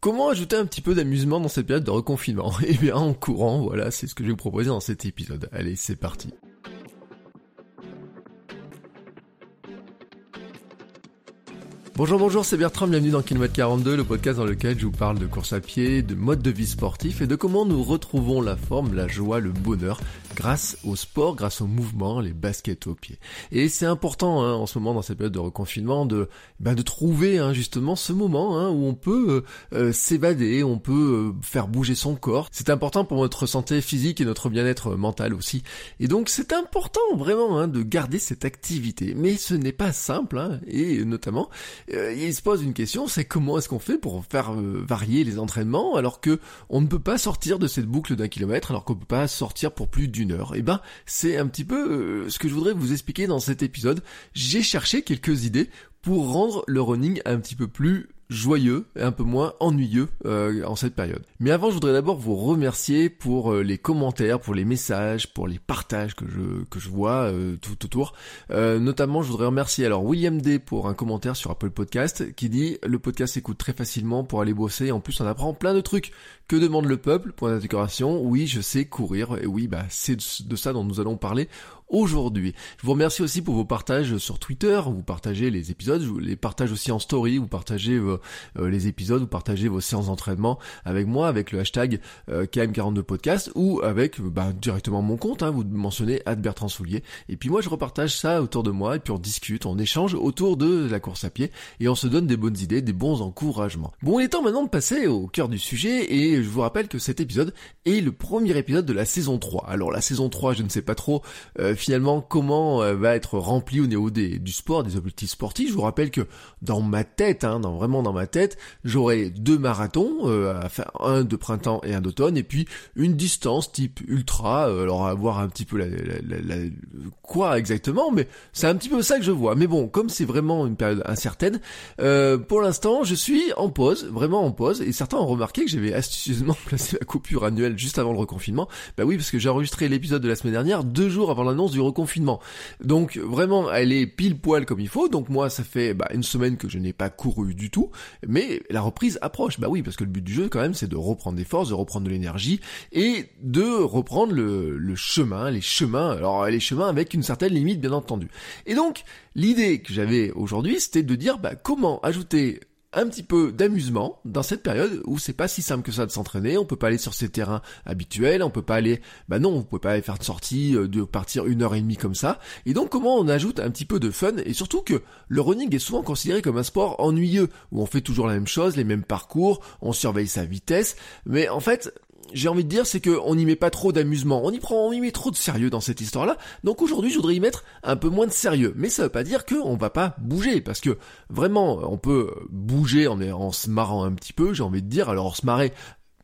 Comment ajouter un petit peu d'amusement dans cette période de reconfinement Eh bien, en courant, voilà, c'est ce que je vais vous proposer dans cet épisode. Allez, c'est parti. Bonjour, bonjour, c'est Bertrand, bienvenue dans Kilomètre 42, le podcast dans lequel je vous parle de course à pied, de mode de vie sportif et de comment nous retrouvons la forme, la joie, le bonheur grâce au sport, grâce au mouvement, les baskets aux pieds. Et c'est important hein, en ce moment dans cette période de reconfinement de ben, de trouver hein, justement ce moment hein, où on peut euh, euh, s'évader, on peut euh, faire bouger son corps. C'est important pour notre santé physique et notre bien-être mental aussi. Et donc c'est important vraiment hein, de garder cette activité. Mais ce n'est pas simple hein, et notamment euh, il se pose une question, c'est comment est-ce qu'on fait pour faire euh, varier les entraînements alors que on ne peut pas sortir de cette boucle d'un kilomètre alors qu'on peut pas sortir pour plus d'une Et eh ben, c'est un petit peu euh, ce que je voudrais vous expliquer dans cet épisode. J'ai cherché quelques idées pour rendre le running un petit peu plus joyeux et un peu moins ennuyeux euh, en cette période. Mais avant, je voudrais d'abord vous remercier pour euh, les commentaires, pour les messages, pour les partages que je que je vois euh, tout autour. notamment, je voudrais remercier alors William D pour un commentaire sur Apple Podcast qui dit le podcast s'écoute très facilement pour aller bosser. En plus, on apprend plein de trucs. Que demande le peuple? Point d'interrogation. Oui, je sais courir. Et oui, bah c'est de ça dont nous allons parler aujourd'hui. Je vous remercie aussi pour vos partages sur Twitter, vous partagez les épisodes, je vous les partage aussi en story, vous partagez euh, euh, les épisodes, vous partagez vos séances d'entraînement avec moi, avec le hashtag euh, KM42podcast ou avec bah, directement mon compte, hein, vous mentionnez Bertrand Soulier. Et puis moi je repartage ça autour de moi et puis on discute, on échange autour de la course à pied et on se donne des bonnes idées, des bons encouragements. Bon, il est temps maintenant de passer au cœur du sujet et je vous rappelle que cet épisode est le premier épisode de la saison 3. Alors la saison 3, je ne sais pas trop finalement comment euh, va être rempli au niveau des, du sport, des objectifs sportifs. Je vous rappelle que dans ma tête, hein, vraiment dans ma tête, j'aurai deux marathons, euh, un de printemps et un d'automne, et puis une distance type ultra. Euh, alors à voir un petit peu la, la, la, quoi exactement, mais c'est un petit peu ça que je vois. Mais bon, comme c'est vraiment une période incertaine, pour l'instant, je suis en pause, vraiment en pause. Et certains ont remarqué que j'avais astucieusement placé la coupure annuelle juste avant le reconfinement. Bah oui, parce que j'ai enregistré l'épisode de la semaine dernière deux jours avant l'annonce du reconfinement. Donc vraiment, elle est pile poil comme il faut. Donc moi, ça fait bah, une semaine que je n'ai pas couru du tout, mais la reprise approche. Bah oui, parce que le but du jeu quand même, c'est de reprendre des forces, de reprendre de l'énergie et de reprendre le, chemin, les chemins. Alors les chemins avec une certaine limite, bien entendu. Et donc l'idée que j'avais aujourd'hui, c'était de dire bah, comment ajouter un petit peu d'amusement dans cette période où c'est pas si simple que ça de s'entraîner, on peut pas aller sur ces terrains habituels, on peut pas aller, bah non, vous pouvez pas aller faire de sortie, euh, de partir une heure et demie comme ça. Et donc comment on ajoute un petit peu de fun et surtout que le running est souvent considéré comme un sport ennuyeux où on fait toujours la même chose, les mêmes parcours, on surveille sa vitesse, mais en fait j'ai envie de dire, c'est qu'on n'y met pas trop d'amusement. On y prend, on y met trop de sérieux dans cette histoire-là. Donc aujourd'hui, je voudrais y mettre un peu moins de sérieux. Mais ça veut pas dire qu'on va pas bouger, parce que vraiment, on peut bouger en, en se marrant un petit peu. J'ai envie de dire, alors se marrer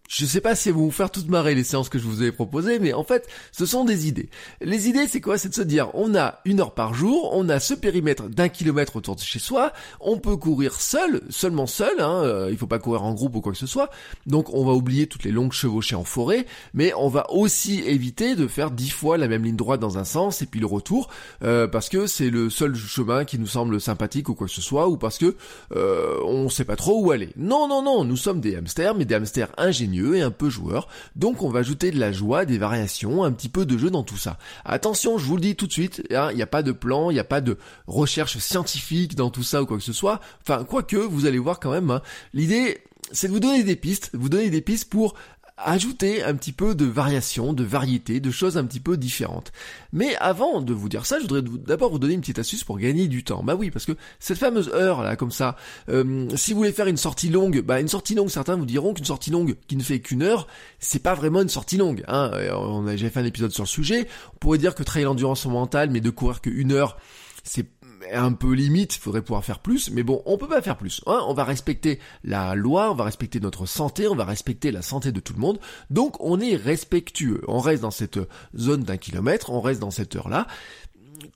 je sais pas si elles vont vous faire toute marrer les séances que je vous ai proposées, mais en fait, ce sont des idées. Les idées, c'est quoi? C'est de se dire, on a une heure par jour, on a ce périmètre d'un kilomètre autour de chez soi, on peut courir seul, seulement seul, hein, euh, il faut pas courir en groupe ou quoi que ce soit, donc on va oublier toutes les longues chevauchées en forêt, mais on va aussi éviter de faire dix fois la même ligne droite dans un sens et puis le retour, euh, parce que c'est le seul chemin qui nous semble sympathique ou quoi que ce soit, ou parce que euh, on sait pas trop où aller. Non, non, non, nous sommes des hamsters, mais des hamsters ingénieux et un peu joueur. Donc on va ajouter de la joie, des variations, un petit peu de jeu dans tout ça. Attention, je vous le dis tout de suite, hein, il n'y a pas de plan, il n'y a pas de recherche scientifique dans tout ça ou quoi que ce soit. Enfin, quoique, vous allez voir quand même, hein. l'idée c'est de vous donner des pistes, vous donner des pistes pour ajouter un petit peu de variation, de variété, de choses un petit peu différentes. Mais avant de vous dire ça, je voudrais d'abord vous donner une petite astuce pour gagner du temps. Bah oui, parce que cette fameuse heure là, comme ça, euh, si vous voulez faire une sortie longue, bah une sortie longue, certains vous diront qu'une sortie longue qui ne fait qu'une heure, c'est pas vraiment une sortie longue. Hein. On a déjà fait un épisode sur le sujet. On pourrait dire que trail endurance mentale, mais de courir qu'une heure, c'est un peu limite, faudrait pouvoir faire plus, mais bon, on peut pas faire plus. Hein. on va respecter la loi, on va respecter notre santé, on va respecter la santé de tout le monde. Donc on est respectueux. On reste dans cette zone d'un kilomètre, on reste dans cette heure-là.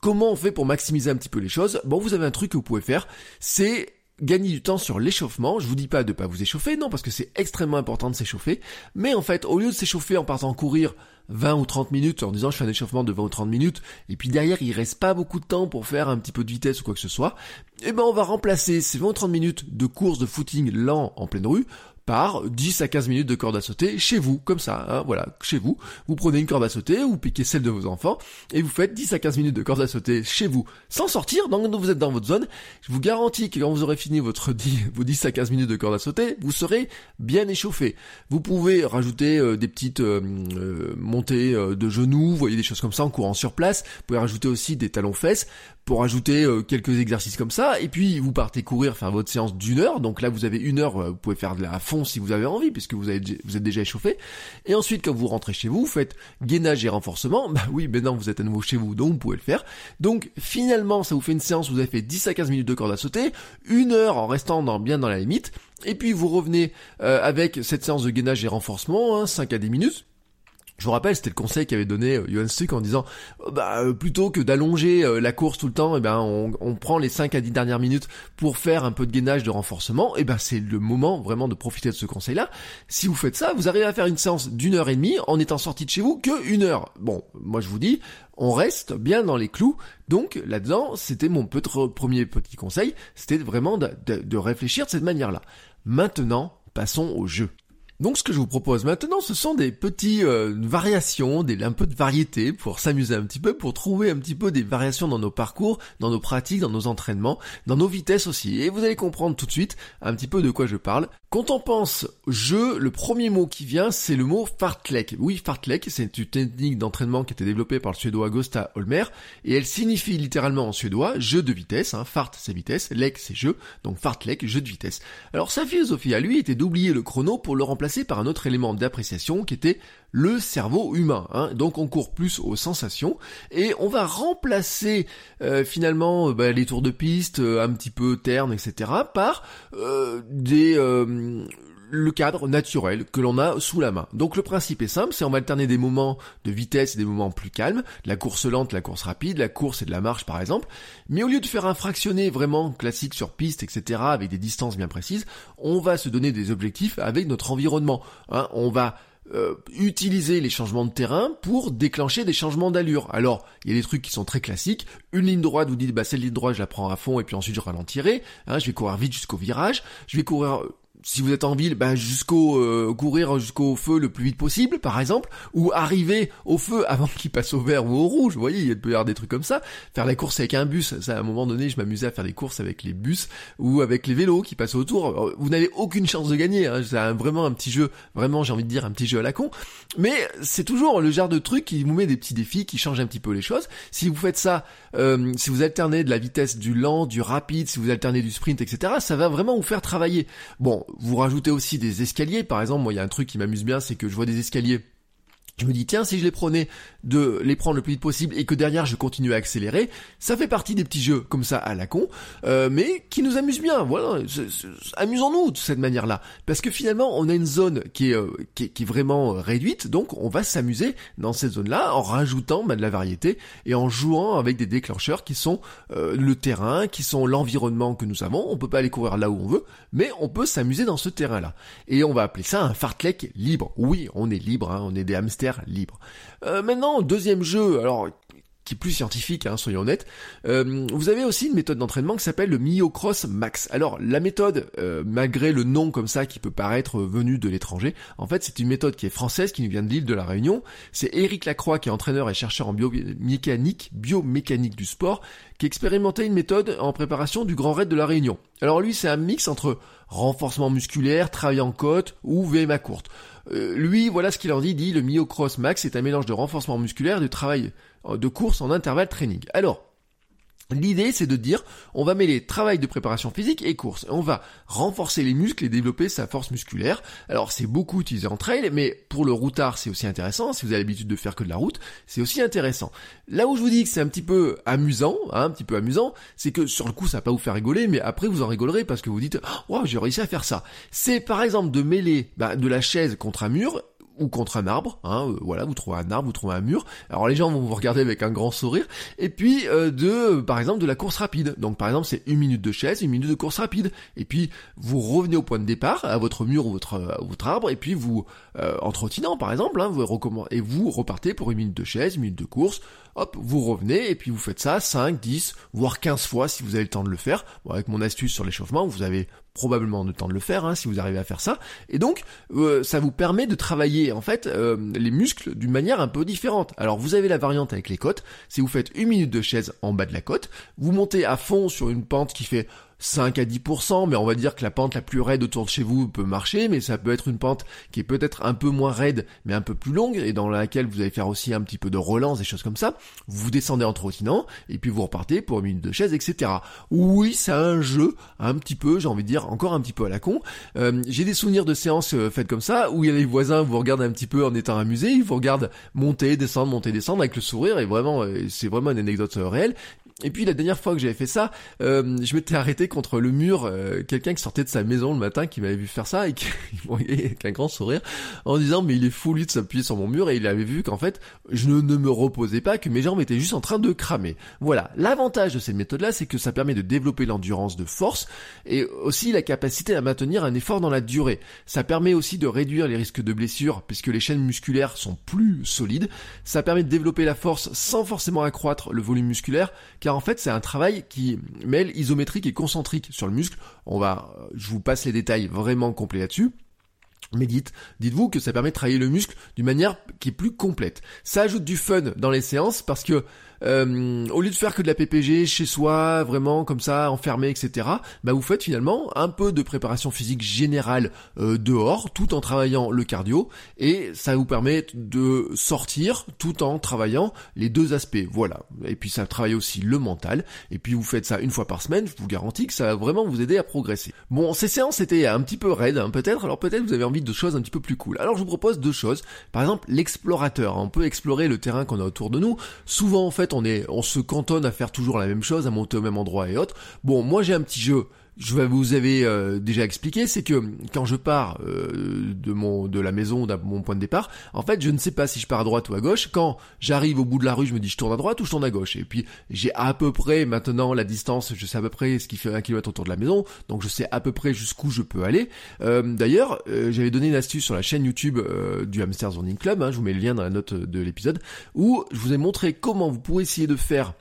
Comment on fait pour maximiser un petit peu les choses? Bon, vous avez un truc que vous pouvez faire, c'est gagner du temps sur l'échauffement. Je vous dis pas de pas vous échauffer, non, parce que c'est extrêmement important de s'échauffer. Mais en fait, au lieu de s'échauffer en partant courir 20 ou 30 minutes en disant je fais un échauffement de 20 ou 30 minutes, et puis derrière il reste pas beaucoup de temps pour faire un petit peu de vitesse ou quoi que ce soit, eh ben on va remplacer ces 20 ou 30 minutes de course de footing lent en pleine rue par 10 à 15 minutes de corde à sauter chez vous, comme ça, hein, voilà, chez vous. Vous prenez une corde à sauter, vous piquez celle de vos enfants, et vous faites 10 à 15 minutes de corde à sauter chez vous, sans sortir, donc vous êtes dans votre zone. Je vous garantis que quand vous aurez fini votre 10, vos 10 à 15 minutes de corde à sauter, vous serez bien échauffé. Vous pouvez rajouter euh, des petites euh, euh, montées de genoux, vous voyez des choses comme ça en courant sur place. Vous pouvez rajouter aussi des talons fesses pour ajouter quelques exercices comme ça, et puis vous partez courir, faire votre séance d'une heure, donc là vous avez une heure, vous pouvez faire de la fond si vous avez envie, puisque vous, avez, vous êtes déjà échauffé. Et ensuite, quand vous rentrez chez vous, vous faites gainage et renforcement. Bah oui, maintenant vous êtes à nouveau chez vous, donc vous pouvez le faire. Donc finalement, ça vous fait une séance vous avez fait 10 à 15 minutes de corde à sauter, une heure en restant dans, bien dans la limite. Et puis vous revenez euh, avec cette séance de gainage et renforcement, hein, 5 à 10 minutes. Je vous rappelle, c'était le conseil qu'avait donné euh, Johan Stuck en disant, oh, bah, euh, plutôt que d'allonger euh, la course tout le temps, eh ben, on, prend les 5 à 10 dernières minutes pour faire un peu de gainage, de renforcement, et eh ben, c'est le moment vraiment de profiter de ce conseil-là. Si vous faites ça, vous arrivez à faire une séance d'une heure et demie en étant sorti de chez vous que une heure. Bon, moi je vous dis, on reste bien dans les clous. Donc là-dedans, c'était mon premier petit conseil, c'était vraiment de, de réfléchir de cette manière-là. Maintenant, passons au jeu. Donc ce que je vous propose maintenant, ce sont des petites euh, variations, des, un peu de variété pour s'amuser un petit peu, pour trouver un petit peu des variations dans nos parcours, dans nos pratiques, dans nos entraînements, dans nos vitesses aussi. Et vous allez comprendre tout de suite un petit peu de quoi je parle. Quand on pense jeu, le premier mot qui vient, c'est le mot fartlek. Oui, fartlek, c'est une technique d'entraînement qui a été développée par le suédois Gosta Holmer, et elle signifie littéralement en suédois jeu de vitesse. Hein. Fart, c'est vitesse, lek, c'est jeu, donc fartlek, jeu de vitesse. Alors sa philosophie à lui était d'oublier le chrono pour le remplacer par un autre élément d'appréciation qui était le cerveau humain. Hein. Donc on court plus aux sensations et on va remplacer euh, finalement euh, bah, les tours de piste euh, un petit peu ternes, etc. par des le cadre naturel que l'on a sous la main. Donc le principe est simple, c'est on va alterner des moments de vitesse et des moments plus calmes, la course lente, la course rapide, la course et de la marche par exemple, mais au lieu de faire un fractionné vraiment classique sur piste, etc., avec des distances bien précises, on va se donner des objectifs avec notre environnement. Hein. On va euh, utiliser les changements de terrain pour déclencher des changements d'allure. Alors, il y a des trucs qui sont très classiques. Une ligne droite, vous dites, bah, cette ligne droite, je la prends à fond et puis ensuite je ralentirai. Hein, je vais courir vite jusqu'au virage. Je vais courir si vous êtes en ville, ben jusqu'au euh, courir jusqu'au feu le plus vite possible, par exemple, ou arriver au feu avant qu'il passe au vert ou au rouge. Vous voyez, il peut y avoir des trucs comme ça. Faire la course avec un bus, ça à un moment donné, je m'amusais à faire des courses avec les bus ou avec les vélos qui passent autour. Vous n'avez aucune chance de gagner. Hein. C'est vraiment un petit jeu, vraiment, j'ai envie de dire un petit jeu à la con. Mais c'est toujours le genre de truc qui vous met des petits défis, qui change un petit peu les choses. Si vous faites ça, euh, si vous alternez de la vitesse du lent, du rapide, si vous alternez du sprint, etc., ça va vraiment vous faire travailler. Bon, vous rajoutez aussi des escaliers, par exemple, moi il y a un truc qui m'amuse bien, c'est que je vois des escaliers je me dis tiens si je les prenais de les prendre le plus vite possible et que derrière je continue à accélérer, ça fait partie des petits jeux comme ça à la con, euh, mais qui nous amusent bien. Voilà, amusons-nous de cette manière-là, parce que finalement on a une zone qui est euh, qui, est, vraiment euh, réduite, donc on va s'amuser dans cette zone-là en rajoutant bah, de la variété et en jouant avec des déclencheurs qui sont le terrain, qui sont l'environnement que nous avons. On peut pas aller courir là où on veut, mais on peut s'amuser dans ce terrain-là. Et on va appeler ça un fartlek libre. Oui, on est libre, hein, on est des hamsters libre. Euh, maintenant, deuxième jeu, alors qui est plus scientifique, hein, soyons honnêtes. Euh, vous avez aussi une méthode d'entraînement qui s'appelle le Myocross Max. Alors la méthode, euh, malgré le nom comme ça qui peut paraître venu de l'étranger, en fait c'est une méthode qui est française, qui nous vient de l'île de la Réunion. C'est Éric Lacroix qui est entraîneur et chercheur en biomécanique, biomécanique du sport, qui expérimentait une méthode en préparation du Grand Raid de la Réunion. Alors lui c'est un mix entre renforcement musculaire, travail en côte ou VMA courte. Euh, lui, voilà ce qu'il en dit, dit le myocross max est un mélange de renforcement musculaire et de travail euh, de course en intervalle training. Alors, L'idée, c'est de dire, on va mêler travail de préparation physique et course. On va renforcer les muscles et développer sa force musculaire. Alors, c'est beaucoup utilisé en trail, mais pour le routard, c'est aussi intéressant. Si vous avez l'habitude de faire que de la route, c'est aussi intéressant. Là où je vous dis que c'est un petit peu amusant, hein, un petit peu amusant, c'est que sur le coup, ça va pas vous faire rigoler, mais après, vous en rigolerez parce que vous dites, oh, j'ai réussi à faire ça. C'est par exemple de mêler bah, de la chaise contre un mur ou contre un arbre, hein, euh, voilà, vous trouvez un arbre, vous trouvez un mur. Alors les gens vont vous regarder avec un grand sourire. Et puis euh, de, par exemple, de la course rapide. Donc par exemple, c'est une minute de chaise, une minute de course rapide. Et puis vous revenez au point de départ, à votre mur ou votre, votre arbre, et puis vous euh, entretinant par exemple, hein, vous et vous repartez pour une minute de chaise, une minute de course. Hop, vous revenez et puis vous faites ça 5, 10, voire 15 fois si vous avez le temps de le faire. Bon, avec mon astuce sur l'échauffement, vous avez probablement le temps de le faire hein, si vous arrivez à faire ça. Et donc, euh, ça vous permet de travailler en fait euh, les muscles d'une manière un peu différente. Alors, vous avez la variante avec les côtes. Si vous faites une minute de chaise en bas de la côte, vous montez à fond sur une pente qui fait 5 à 10%, mais on va dire que la pente la plus raide autour de chez vous peut marcher, mais ça peut être une pente qui est peut-être un peu moins raide, mais un peu plus longue, et dans laquelle vous allez faire aussi un petit peu de relance, des choses comme ça. Vous descendez en trottinant, et puis vous repartez pour une minute de chaise, etc. Oui, c'est un jeu, un petit peu, j'ai envie de dire, encore un petit peu à la con. Euh, j'ai des souvenirs de séances euh, faites comme ça, où les voisins vous regardent un petit peu en étant amusés, ils vous regardent monter, descendre, monter, descendre avec le sourire, et vraiment, euh, c'est vraiment une anecdote réelle. Et puis la dernière fois que j'avais fait ça, euh, je m'étais arrêté contre le mur, euh, quelqu'un qui sortait de sa maison le matin, qui m'avait vu faire ça et qui voyait avec un grand sourire en disant mais il est fou lui de s'appuyer sur mon mur et il avait vu qu'en fait je ne, me reposais pas, que mes jambes étaient juste en train de cramer. Voilà, l'avantage de cette méthode-là, c'est que ça permet de développer l'endurance de force et aussi la capacité à maintenir un effort dans la durée. Ça permet aussi de réduire les risques de blessures puisque les chaînes musculaires sont plus solides. Ça permet de développer la force sans forcément accroître le volume musculaire en fait c'est un travail qui mêle isométrique et concentrique sur le muscle. On va, je vous passe les détails vraiment complets là-dessus. Mais dites, dites-vous que ça permet de travailler le muscle d'une manière qui est plus complète. Ça ajoute du fun dans les séances parce que euh, au lieu de faire que de la PPG chez soi, vraiment comme ça, enfermé, etc., bah vous faites finalement un peu de préparation physique générale euh, dehors, tout en travaillant le cardio, et ça vous permet de sortir tout en travaillant les deux aspects. Voilà. Et puis ça travaille aussi le mental, et puis vous faites ça une fois par semaine, je vous garantis que ça va vraiment vous aider à progresser. Bon, ces séances étaient un petit peu raides, hein, peut-être, alors peut-être vous avez envie de choses un petit peu plus cool. Alors je vous propose deux choses. Par exemple, l'explorateur. On peut explorer le terrain qu'on a autour de nous. Souvent, en fait, on se cantonne à faire toujours la même chose, à monter au même endroit et autres. Bon, moi j'ai un petit jeu je vous avais euh, déjà expliqué, c'est que quand je pars euh, de mon de la maison de mon point de départ, en fait, je ne sais pas si je pars à droite ou à gauche. Quand j'arrive au bout de la rue, je me dis je tourne à droite ou je tourne à gauche? Et puis j'ai à peu près maintenant la distance, je sais à peu près ce qui fait un kilomètre autour de la maison, donc je sais à peu près jusqu'où je peux aller. Euh, d'ailleurs, j'avais donné une astuce sur la chaîne YouTube du Hamster Zoning Club, hein, je vous mets le lien dans la note de l'épisode, où je vous ai montré comment vous pouvez essayer de faire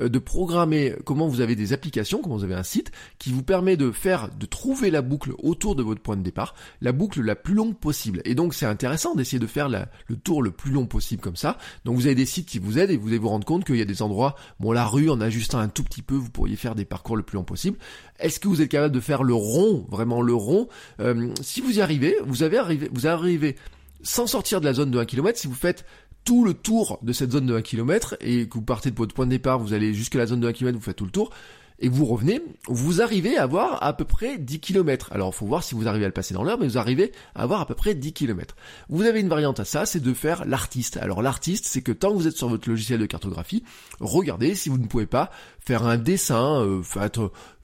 euh, de programmer comment vous avez des applications, comment vous avez un site qui vous permet de faire, de trouver la boucle autour de votre point de départ, la boucle la plus longue possible. Et donc c'est intéressant d'essayer de faire le tour le plus long possible comme ça. Donc vous avez des sites qui vous aident et vous allez vous rendre compte qu'il y a des endroits, bon la rue en ajustant un tout petit peu, vous pourriez faire des parcours le plus long possible. Est-ce que vous êtes capable de faire le rond, vraiment le rond? Euh, Si vous y arrivez, vous avez arrivé, vous arrivez sans sortir de la zone de 1 km, si vous faites tout le tour de cette zone de 1 km et que vous partez de votre point de départ, vous allez jusqu'à la zone de 1 km, vous faites tout le tour, et vous revenez, vous arrivez à avoir à peu près 10 km. Alors faut voir si vous arrivez à le passer dans l'heure, mais vous arrivez à avoir à peu près 10 km. Vous avez une variante à ça, c'est de faire l'artiste. Alors l'artiste, c'est que tant que vous êtes sur votre logiciel de cartographie, regardez si vous ne pouvez pas faire un dessin, euh,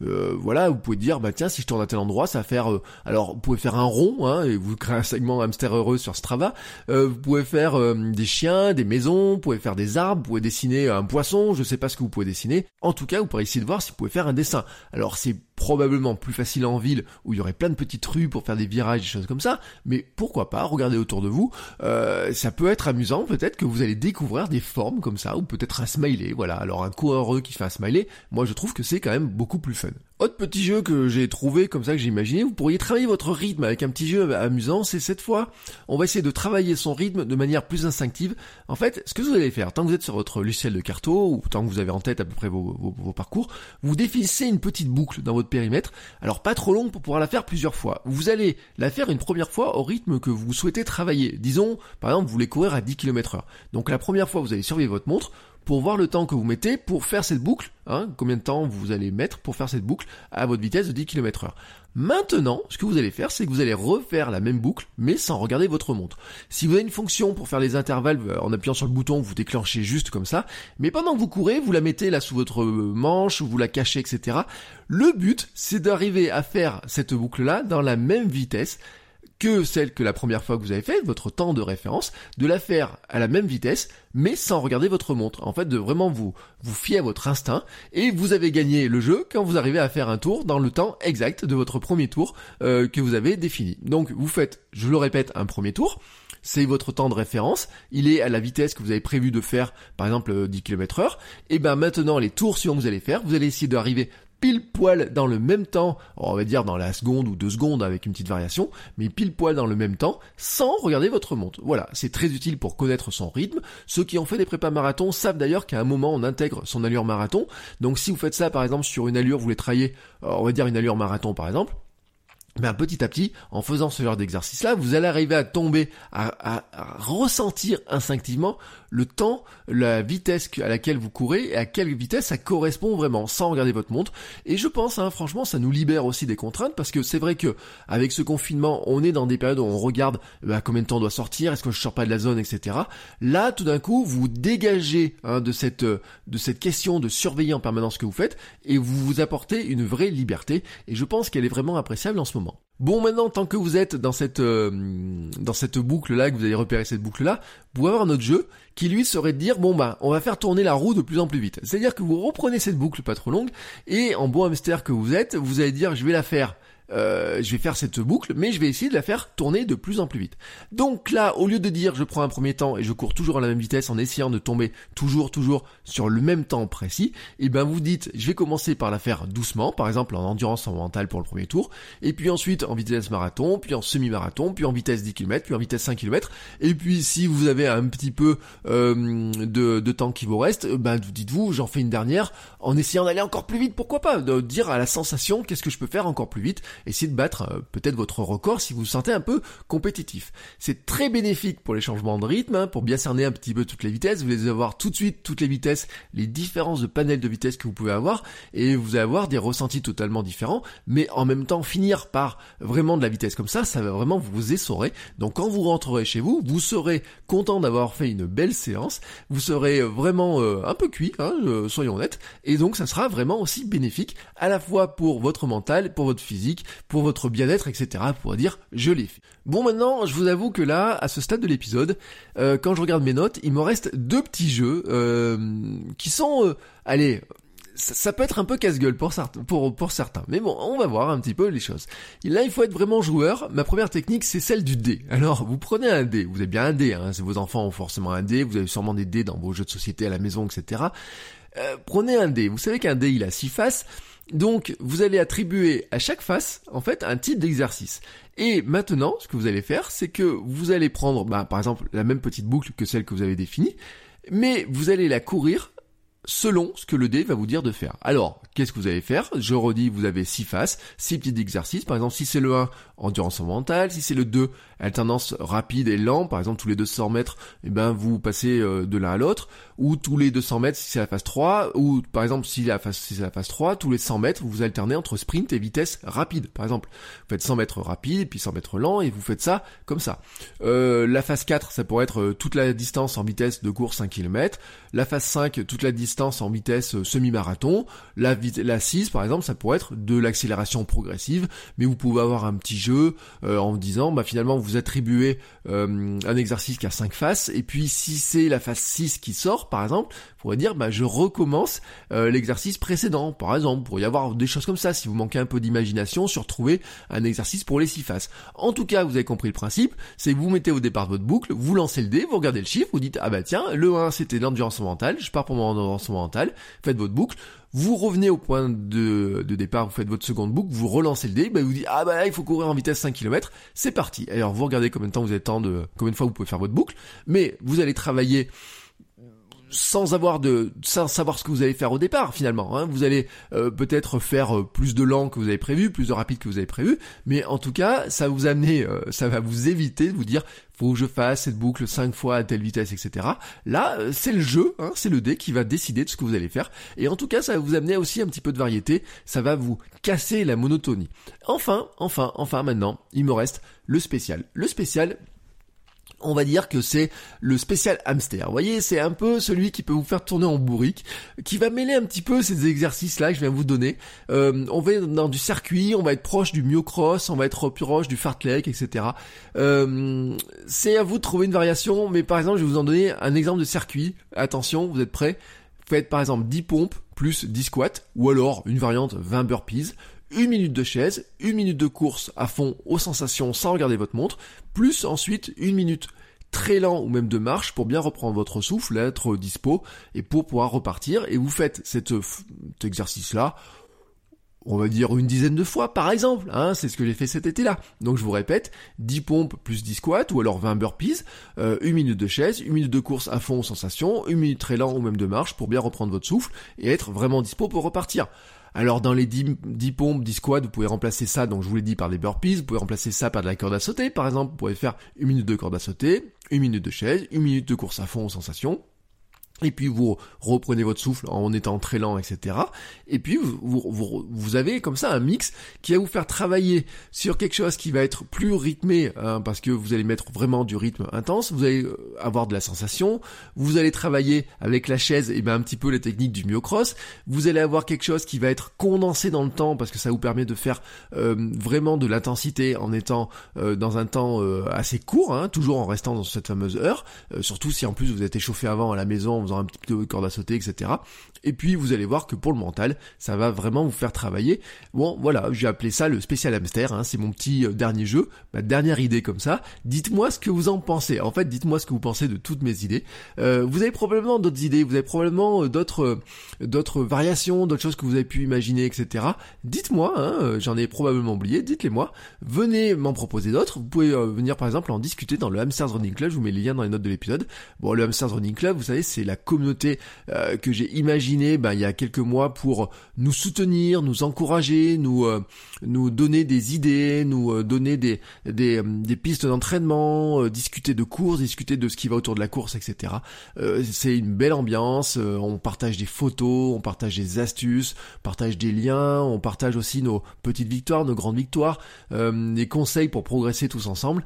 euh, voilà, vous pouvez dire, bah tiens, si je tourne à tel endroit, ça va faire, euh, alors vous pouvez faire un rond, hein, et vous créez un segment hamster heureux sur Strava, euh, vous pouvez faire des chiens, des maisons, vous pouvez faire des arbres, vous pouvez dessiner un poisson, je sais pas ce que vous pouvez dessiner, en tout cas, vous pourrez essayer de voir si pouvez faire un dessin. Alors c'est probablement plus facile en ville où il y aurait plein de petites rues pour faire des virages, des choses comme ça, mais pourquoi pas, regardez autour de vous, euh, ça peut être amusant peut-être que vous allez découvrir des formes comme ça, ou peut-être un smiley, voilà, alors un coureur qui fait un smiley, moi je trouve que c'est quand même beaucoup plus fun. Autre petit jeu que j'ai trouvé comme ça que j'ai imaginé, vous pourriez travailler votre rythme avec un petit jeu amusant, c'est cette fois, on va essayer de travailler son rythme de manière plus instinctive. En fait, ce que vous allez faire, tant que vous êtes sur votre logiciel de carto, ou tant que vous avez en tête à peu près vos, parcours, vous définissez une petite boucle dans votre périmètre, alors pas trop longue pour pouvoir la faire plusieurs fois. Vous allez la faire une première fois au rythme que vous souhaitez travailler. Disons, par exemple, vous voulez courir à 10 km heure. Donc la première fois, vous allez surveiller votre montre, pour voir le temps que vous mettez pour faire cette boucle, hein, combien de temps vous allez mettre pour faire cette boucle à votre vitesse de 10 km heure. Maintenant, ce que vous allez faire, c'est que vous allez refaire la même boucle, mais sans regarder votre montre. Si vous avez une fonction pour faire les intervalles euh, en appuyant sur le bouton, vous déclenchez juste comme ça, mais pendant que vous courez, vous la mettez là sous votre manche, vous la cachez, etc. Le but, c'est d'arriver à faire cette boucle-là dans la même vitesse que celle que la première fois que vous avez fait, votre temps de référence, de la faire à la même vitesse, mais sans regarder votre montre. En fait, de vraiment vous, vous fier à votre instinct, et vous avez gagné le jeu quand vous arrivez à faire un tour dans le temps exact de votre premier tour euh, que vous avez défini. Donc, vous faites, je le répète, un premier tour, c'est votre temps de référence, il est à la vitesse que vous avez prévu de faire, par exemple 10 km heure, et ben maintenant les tours suivants que vous allez faire, vous allez essayer d'arriver pile poil dans le même temps, on va dire dans la seconde ou deux secondes avec une petite variation, mais pile poil dans le même temps, sans regarder votre montre. Voilà, c'est très utile pour connaître son rythme. Ceux qui ont fait des prépas marathon savent d'ailleurs qu'à un moment on intègre son allure marathon. Donc si vous faites ça par exemple sur une allure, vous voulez travailler, euh, on va dire une allure marathon par exemple, ben, petit à petit, en faisant ce genre d'exercice-là, vous allez arriver à tomber, à, ressentir instinctivement le temps, la vitesse à laquelle vous courez et à quelle vitesse ça correspond vraiment, sans regarder votre montre. Et je pense, hein, franchement, ça nous libère aussi des contraintes parce que c'est vrai que avec ce confinement, on est dans des périodes où on regarde bah, combien de temps on doit sortir, est-ce que je sors pas de la zone, etc. Là, tout d'un coup, vous dégagez hein, de cette de cette question de surveiller en permanence ce que vous faites et vous vous apportez une vraie liberté. Et je pense qu'elle est vraiment appréciable en ce moment. Bon, maintenant, tant que vous êtes dans cette euh, dans cette boucle là, que vous allez repérer cette boucle là, vous pouvez avoir un autre jeu qui lui serait de dire bon bah on va faire tourner la roue de plus en plus vite. C'est-à-dire que vous reprenez cette boucle pas trop longue et en bon hamster que vous êtes, vous allez dire je vais la faire euh, je vais faire cette boucle, mais je vais essayer de la faire tourner de plus en plus vite. Donc là, au lieu de dire je prends un premier temps et je cours toujours à la même vitesse en essayant de tomber toujours, toujours sur le même temps précis, et eh ben vous dites je vais commencer par la faire doucement, par exemple en endurance mentale pour le premier tour, et puis ensuite en vitesse marathon, puis en semi-marathon, puis en vitesse 10 km, puis en vitesse 5 km, et puis si vous avez un petit peu euh, de, de, temps qui vous reste, ben dites-vous j'en fais une dernière en essayant d'aller encore plus vite, pourquoi pas, de dire à la sensation qu'est-ce que je peux faire encore plus vite, essayez de battre euh, peut-être votre record si vous vous sentez un peu compétitif. C'est très bénéfique pour les changements de rythme, hein, pour bien cerner un petit peu toutes les vitesses. Vous allez avoir tout de suite toutes les vitesses, les différences de panel de vitesse que vous pouvez avoir, et vous allez avoir des ressentis totalement différents, mais en même temps finir par vraiment de la vitesse comme ça, ça va vraiment vous essorer. Donc quand vous rentrerez chez vous, vous serez content d'avoir fait une belle séance, vous serez vraiment euh, un peu cuit, hein, euh, soyons honnêtes, et donc ça sera vraiment aussi bénéfique à la fois pour votre mental, pour votre physique, pour votre bien-être, etc. pour dire je l'ai fait. Bon maintenant, je vous avoue que là, à ce stade de l'épisode, euh, quand je regarde mes notes, il me reste deux petits jeux euh, qui sont, euh, allez, ça, peut être un peu casse-gueule pour certains, pour, pour certains. Mais bon, on va voir un petit peu les choses. là, il faut être vraiment joueur. Ma première technique, c'est celle du dé. Alors, vous prenez un dé. Vous avez bien un dé. Hein, vos enfants ont forcément un dé. Vous avez sûrement des dés dans vos jeux de société à la maison, etc. prenez un dé. Vous savez qu'un dé, il a six faces. Donc, vous allez attribuer à chaque face, en fait, un type d'exercice. Et maintenant, ce que vous allez faire, c'est que vous allez prendre, bah, par exemple, la même petite boucle que celle que vous avez définie, mais vous allez la courir selon ce que le dé va vous dire de faire. Alors, qu'est-ce que vous allez faire? Je redis, vous avez six faces, six petits exercices. Par exemple, si c'est le 1, endurance mentale, si c'est le 2, alternance rapide et lent, par exemple tous les 200 mètres, eh ben vous passez euh, de l'un à l'autre, ou tous les 200 mètres si c'est la phase 3, ou par exemple si, la phase, si c'est la phase 3, tous les 100 mètres, vous alternez entre sprint et vitesse rapide, par exemple. Vous faites 100 mètres rapide, puis 100 mètres lent, et vous faites ça comme ça. Euh, la phase 4, ça pourrait être euh, toute la distance en vitesse de course 5 km, la phase 5, toute la distance en vitesse euh, semi-marathon, la, la 6 par exemple, ça pourrait être de l'accélération progressive, mais vous pouvez avoir un petit jeu en disant, bah finalement vous vous attribuez euh, un exercice qui a 5 faces, et puis si c'est la phase 6 qui sort, par exemple, vous pourrez dire, bah, je recommence euh, l'exercice précédent, par exemple, pour y avoir des choses comme ça, si vous manquez un peu d'imagination sur trouver un exercice pour les 6 faces. En tout cas, vous avez compris le principe, c'est que vous mettez au départ votre boucle, vous lancez le dé, vous regardez le chiffre, vous dites, ah bah tiens, le 1 c'était l'endurance mentale, je pars pour mon endurance mentale, faites votre boucle, vous revenez au point de, départ, vous faites votre seconde boucle, vous relancez le dé, bah vous dites ah bah là il faut courir en vitesse 5 km, c'est parti. Alors vous regardez combien de temps vous êtes temps de combien de fois vous pouvez faire votre boucle, mais vous allez travailler sans avoir de sans savoir ce que vous allez faire au départ finalement. Hein. Vous allez euh, peut-être faire euh, plus de lent que vous avez prévu, plus de rapide que vous avez prévu, mais en tout cas, ça vous amener, euh, ça va vous éviter de vous dire faut que je fasse cette boucle cinq fois à telle vitesse, etc. Là, c'est le jeu, hein, c'est le dé qui va décider de ce que vous allez faire. Et en tout cas, ça va vous amener aussi un petit peu de variété, ça va vous casser la monotonie. Enfin, enfin, enfin maintenant, il me reste le spécial. Le spécial, on va dire que c'est le spécial hamster. Vous voyez, c'est un peu celui qui peut vous faire tourner en bourrique, qui va mêler un petit peu ces exercices-là que je viens vous donner. Euh, on va être dans du circuit, on va être proche du myocross, on va être proche du fartlek, etc. Euh, c'est à vous de trouver une variation, mais par exemple, je vais vous en donner un exemple de circuit. Attention, vous êtes prêts? Faites par exemple 10 pompes plus 10 squats, ou alors une variante 20 burpees, une minute de chaise, une minute de course à fond aux sensations sans regarder votre montre, plus ensuite une minute très lent ou même de marche pour bien reprendre votre souffle, être dispo et pour pouvoir repartir. Et vous faites cet exercice-là, on va dire une dizaine de fois par exemple, hein, c'est ce que j'ai fait cet été-là. Donc je vous répète, 10 pompes plus 10 squats ou alors 20 burpees, euh, une minute de chaise, une minute de course à fond aux sensations, une minute très lent ou même de marche pour bien reprendre votre souffle et être vraiment dispo pour repartir. Alors dans les 10, 10, pompes, 10 squats, vous pouvez remplacer ça, donc je vous l'ai dit, par des burpees, vous pouvez remplacer ça par de la corde à sauter, par exemple, vous pouvez faire une minute de corde à sauter, une minute de chaise, une minute de course à fond aux sensations, et puis vous reprenez votre souffle en étant très lent, etc. Et puis vous, vous, vous, avez comme ça un mix qui va vous faire travailler sur quelque chose qui va être plus rythmé, hein, parce que vous allez mettre vraiment du rythme intense, vous allez euh, avoir de la sensation, vous allez travailler avec la chaise et ben un petit peu les techniques du myocross, vous allez avoir quelque chose qui va être condensé dans le temps, parce que ça vous permet de faire euh, vraiment de l'intensité en étant euh, dans un temps assez court, hein, toujours en restant dans cette fameuse heure, surtout si en plus vous êtes échauffé avant à la maison, un petit peu de corde à sauter, etc. Et puis vous allez voir que pour le mental, ça va vraiment vous faire travailler. Bon, voilà, j'ai appelé ça le spécial hamster. Hein, c'est mon petit euh, dernier jeu, ma dernière idée comme ça. Dites-moi ce que vous en pensez. En fait, dites-moi ce que vous pensez de toutes mes idées. Euh, vous avez probablement d'autres idées, vous avez probablement euh, d'autres d'autres variations, d'autres choses que vous avez pu imaginer, etc. Dites-moi, hein, j'en ai probablement oublié. Dites-les moi. Venez m'en proposer d'autres. Vous pouvez venir par exemple en discuter dans le Hamsters Running Club. Je vous mets les liens dans les notes de l'épisode. Bon, le Hamsters Running Club, vous savez, c'est la communauté que j'ai imaginé ben, il y a quelques mois pour nous soutenir, nous encourager, nous euh, nous donner des idées, nous euh, donner des des, euh, des pistes d'entraînement, discuter de courses, discuter de ce qui va autour de la course, etc. c'est une belle ambiance. on partage des photos, on partage des astuces, on partage des liens, on partage aussi nos petites victoires, nos grandes victoires, des conseils pour progresser tous ensemble.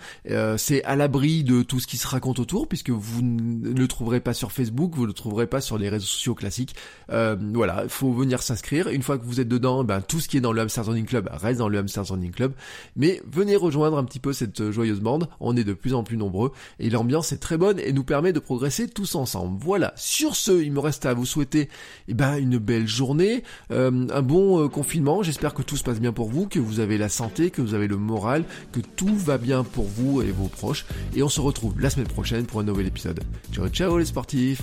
c'est à l'abri de tout ce qui se raconte autour, puisque vous ne le trouverez pas sur Facebook, vous ne le trouverez pas sur les réseaux sociaux classiques. Euh, voilà, il faut venir s'inscrire. Une fois que vous êtes dedans, ben, tout ce qui est dans le Hamster Running Club reste dans le Hamster Running Club. Mais venez rejoindre un petit peu cette euh, joyeuse bande. On est de plus en plus nombreux et l'ambiance est très bonne et nous permet de progresser tous ensemble. Voilà. Sur ce, il me reste à vous souhaiter eh ben, une belle journée, euh, un bon confinement. J'espère que tout se passe bien pour vous, que vous avez la santé, que vous avez le moral, que tout va bien pour vous et vos proches. Et on se retrouve la semaine prochaine pour un nouvel épisode. Ciao ciao les sportifs